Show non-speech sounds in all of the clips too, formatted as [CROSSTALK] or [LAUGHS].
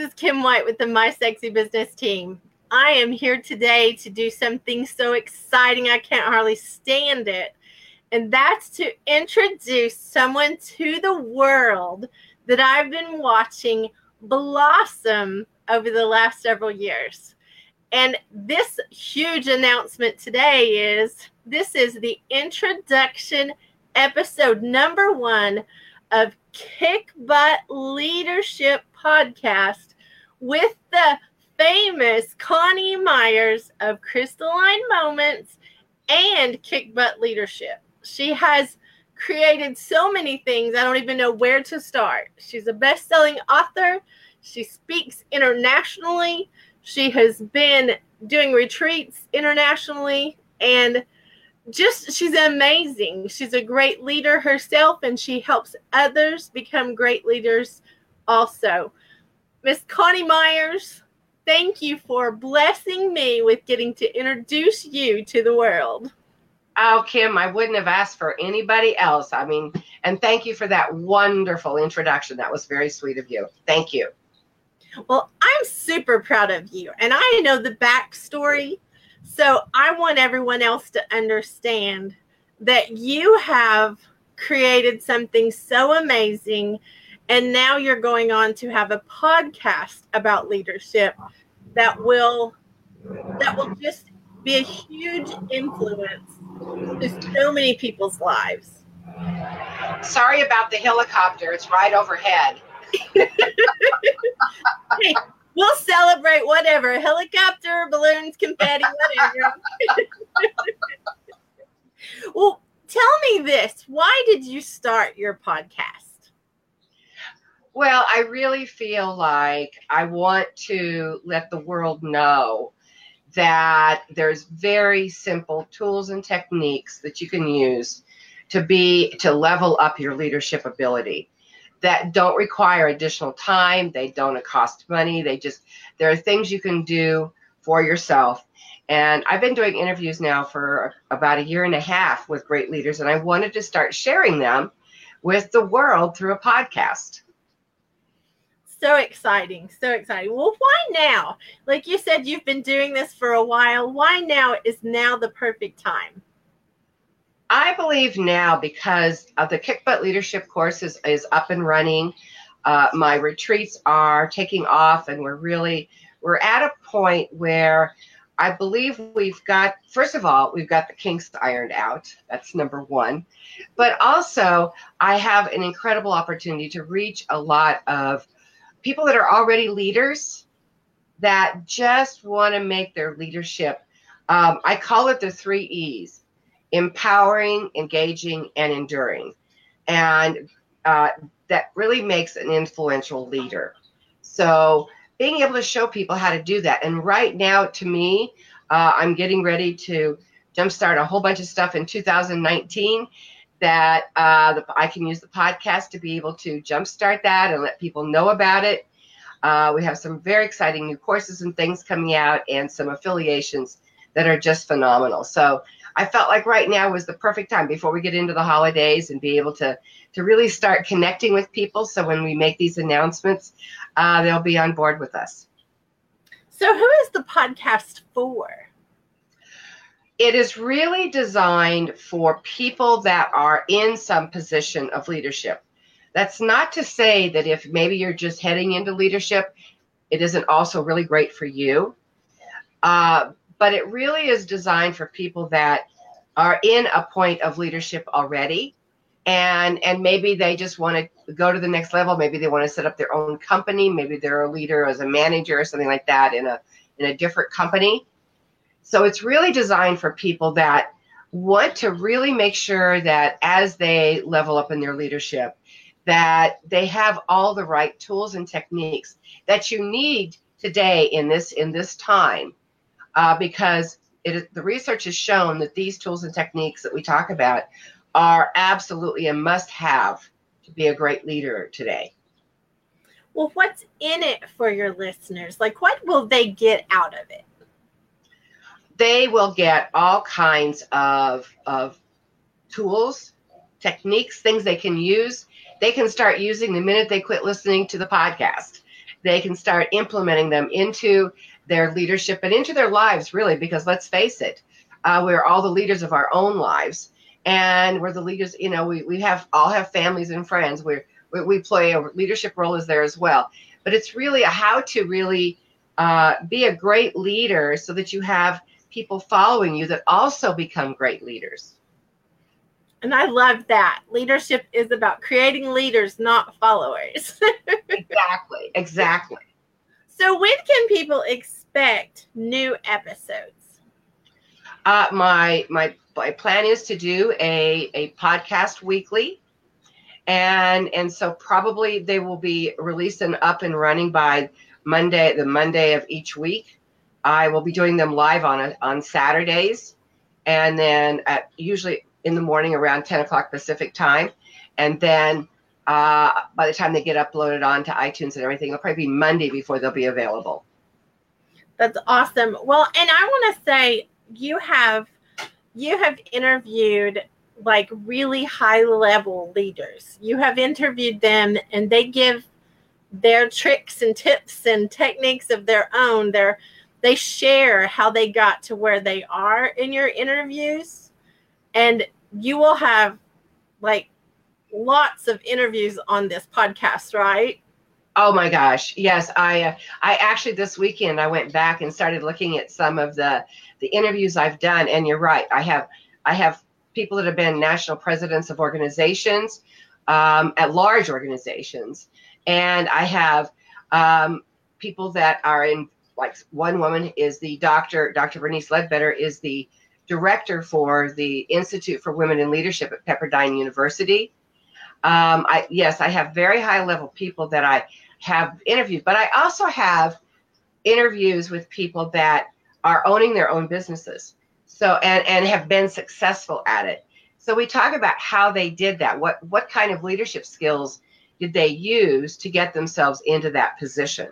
is Kim White with the My Sexy Business team. I am here today to do something so exciting I can't hardly stand it. And that's to introduce someone to the world that I've been watching blossom over the last several years. And this huge announcement today is this is the introduction episode number one of Kick Butt Leadership Podcast with the famous Connie Myers of Crystalline Moments and Kick Butt Leadership. She has created so many things, I don't even know where to start. She's a best selling author, she speaks internationally, she has been doing retreats internationally, and just she's amazing. She's a great leader herself, and she helps others become great leaders also. Miss Connie Myers, thank you for blessing me with getting to introduce you to the world. Oh, Kim, I wouldn't have asked for anybody else. I mean, and thank you for that wonderful introduction. That was very sweet of you. Thank you. Well, I'm super proud of you, and I know the backstory. So I want everyone else to understand that you have created something so amazing and now you're going on to have a podcast about leadership that will that will just be a huge influence to so many people's lives. Sorry about the helicopter. It's right overhead. [LAUGHS] hey, we'll celebrate whatever helicopter, balloons, confetti, whatever. [LAUGHS] well, tell me this why did you start your podcast? Well, I really feel like I want to let the world know that there's very simple tools and techniques that you can use to be to level up your leadership ability that don't require additional time they don't cost money they just there are things you can do for yourself and i've been doing interviews now for about a year and a half with great leaders and i wanted to start sharing them with the world through a podcast so exciting. So exciting. Well, why now? Like you said, you've been doing this for a while. Why now is now the perfect time? I believe now because of the Kick Butt Leadership course is, is up and running. Uh, my retreats are taking off, and we're really we're at a point where I believe we've got first of all we've got the kinks ironed out. That's number one, but also I have an incredible opportunity to reach a lot of people that are already leaders that just want to make their leadership. Um, I call it the three E's empowering, engaging, and enduring. And uh, that really makes an influential leader. So, being able to show people how to do that. And right now, to me, uh, I'm getting ready to jumpstart a whole bunch of stuff in 2019 that uh, the, I can use the podcast to be able to jumpstart that and let people know about it. Uh, we have some very exciting new courses and things coming out, and some affiliations that are just phenomenal. So I felt like right now was the perfect time before we get into the holidays and be able to to really start connecting with people. So when we make these announcements, uh, they'll be on board with us. So who is the podcast for? it is really designed for people that are in some position of leadership. That's not to say that if maybe you're just heading into leadership, it isn't also really great for you. Uh, but it really is designed for people that are in a point of leadership already. And and maybe they just want to go to the next level. Maybe they want to set up their own company. Maybe they're a leader as a manager or something like that in a in a different company. So it's really designed for people that want to really make sure that as they level up in their leadership, that they have all the right tools and techniques that you need today in this in this time, uh, because it, the research has shown that these tools and techniques that we talk about are absolutely a must-have to be a great leader today. Well, what's in it for your listeners? Like, what will they get out of it? they will get all kinds of, of tools, techniques, things they can use. They can start using the minute they quit listening to the podcast. they can start implementing them into their leadership and into their lives, really, because let's face it, uh, we're all the leaders of our own lives. And we're the leaders, you know, we, we have all have families and friends. We're, we, we play a leadership role is there as well. But it's really a how to really uh, be a great leader so that you have people following you that also become great leaders. And I love that. Leadership is about creating leaders, not followers. [LAUGHS] exactly. Exactly. So, when can people expect new episodes? Uh, my my my plan is to do a a podcast weekly, and and so probably they will be released and up and running by Monday, the Monday of each week. I will be doing them live on a, on Saturdays, and then at usually in the morning around 10 o'clock Pacific time. And then uh, by the time they get uploaded onto iTunes and everything, it'll probably be Monday before they'll be available. That's awesome. Well, and I want to say you have you have interviewed like really high level leaders. You have interviewed them and they give their tricks and tips and techniques of their own. They share how they got to where they are in your interviews and you will have like lots of interviews on this podcast, right? Oh my gosh, yes. I uh, I actually this weekend I went back and started looking at some of the the interviews I've done, and you're right. I have I have people that have been national presidents of organizations, um, at large organizations, and I have um, people that are in like one woman is the doctor Dr. Bernice Ledbetter is the director for the Institute for Women in Leadership at Pepperdine University. Um, I, yes, I have very high level people that I have interviewed, but I also have interviews with people that are owning their own businesses. So and and have been successful at it. So we talk about how they did that. What what kind of leadership skills did they use to get themselves into that position?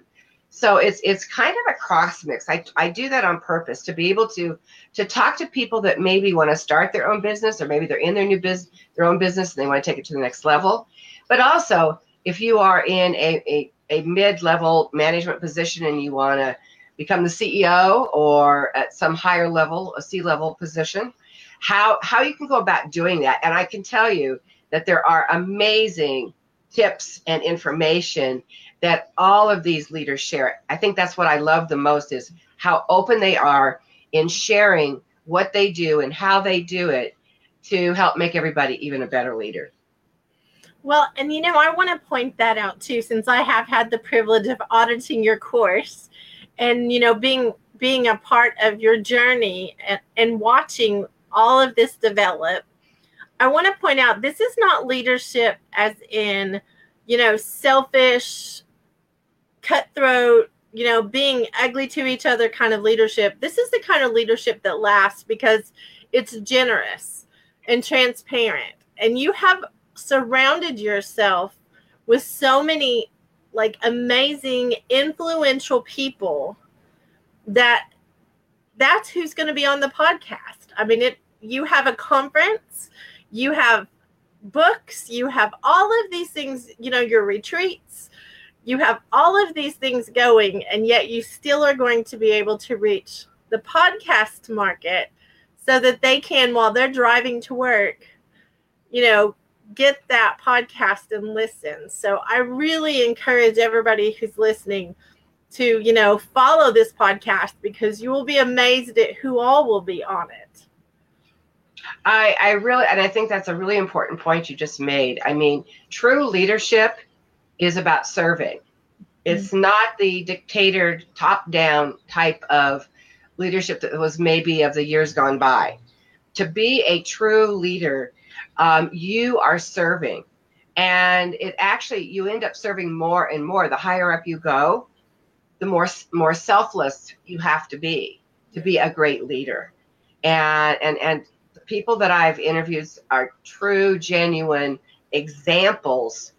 So it's it's kind of a cross mix. I, I do that on purpose to be able to to talk to people that maybe want to start their own business or maybe they're in their new business their own business and they want to take it to the next level. But also if you are in a, a, a mid-level management position and you want to become the CEO or at some higher level, a C-level position, how how you can go about doing that. And I can tell you that there are amazing tips and information that all of these leaders share. I think that's what I love the most is how open they are in sharing what they do and how they do it to help make everybody even a better leader. Well, and you know, I want to point that out too, since I have had the privilege of auditing your course and, you know, being being a part of your journey and, and watching all of this develop. I want to point out this is not leadership as in, you know, selfish, cutthroat, you know, being ugly to each other kind of leadership. This is the kind of leadership that lasts because it's generous and transparent. And you have surrounded yourself with so many like amazing, influential people that that's who's going to be on the podcast. I mean, it you have a conference, you have books, you have all of these things, you know, your retreats, you have all of these things going, and yet you still are going to be able to reach the podcast market so that they can, while they're driving to work, you know, get that podcast and listen. So I really encourage everybody who's listening to, you know, follow this podcast because you will be amazed at who all will be on it. I, I really, and I think that's a really important point you just made. I mean, true leadership is about serving. It's mm-hmm. not the dictator top down type of leadership that was maybe of the years gone by. To be a true leader, um, you are serving. And it actually, you end up serving more and more. The higher up you go, the more more selfless you have to be to be a great leader. And and and the people that I've interviewed are true, genuine examples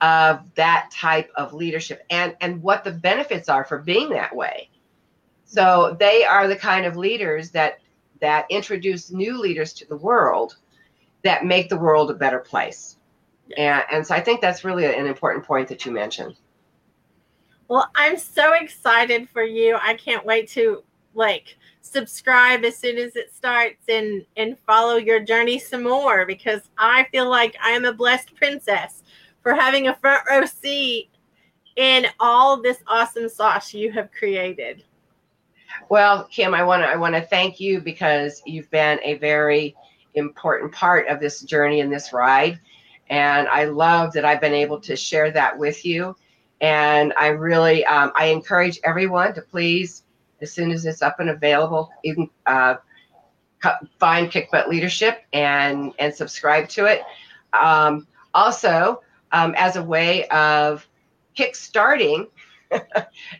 of that type of leadership and and what the benefits are for being that way so they are the kind of leaders that that introduce new leaders to the world that make the world a better place and, and so i think that's really an important point that you mentioned Well, I'm so excited for you. I can't wait to like subscribe as soon as it starts and and follow your journey some more because I feel like I am a blessed princess for having a front row seat in all this awesome sauce you have created. Well, Kim, I want to I want to thank you because you've been a very important part of this journey and this ride, and I love that I've been able to share that with you. And I really um, I encourage everyone to please, as soon as it's up and available, even uh, find Kick Butt Leadership and and subscribe to it. Um, also, um, as a way of kick-starting [LAUGHS]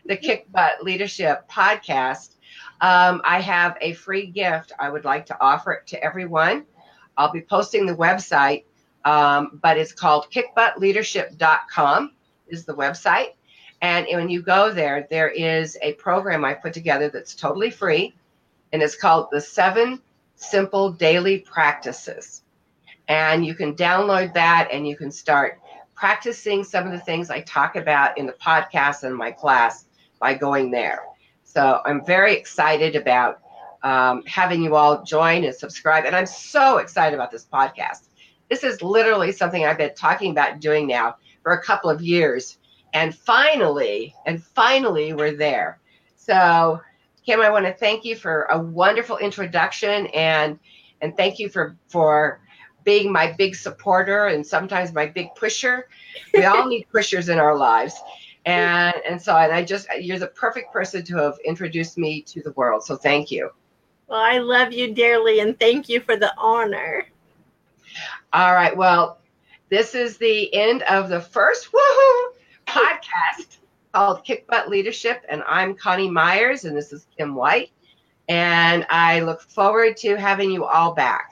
the Kick Butt Leadership podcast, um, I have a free gift I would like to offer it to everyone. I'll be posting the website, um, but it's called kickbuttleadership.com is the website. And when you go there, there is a program I put together that's totally free, and it's called the Seven Simple Daily Practices. And you can download that and you can start practicing some of the things I talk about in the podcast and my class by going there. So I'm very excited about um, having you all join and subscribe. And I'm so excited about this podcast. This is literally something I've been talking about doing now for a couple of years. And finally, and finally, we're there. So, Kim, I want to thank you for a wonderful introduction and and thank you for for being my big supporter and sometimes my big pusher. We all need [LAUGHS] pushers in our lives. And and so and I just you're the perfect person to have introduced me to the world. So thank you. Well, I love you dearly and thank you for the honor. All right. Well, this is the end of the first woohoo podcast called Kick Butt Leadership. And I'm Connie Myers and this is Kim White. And I look forward to having you all back.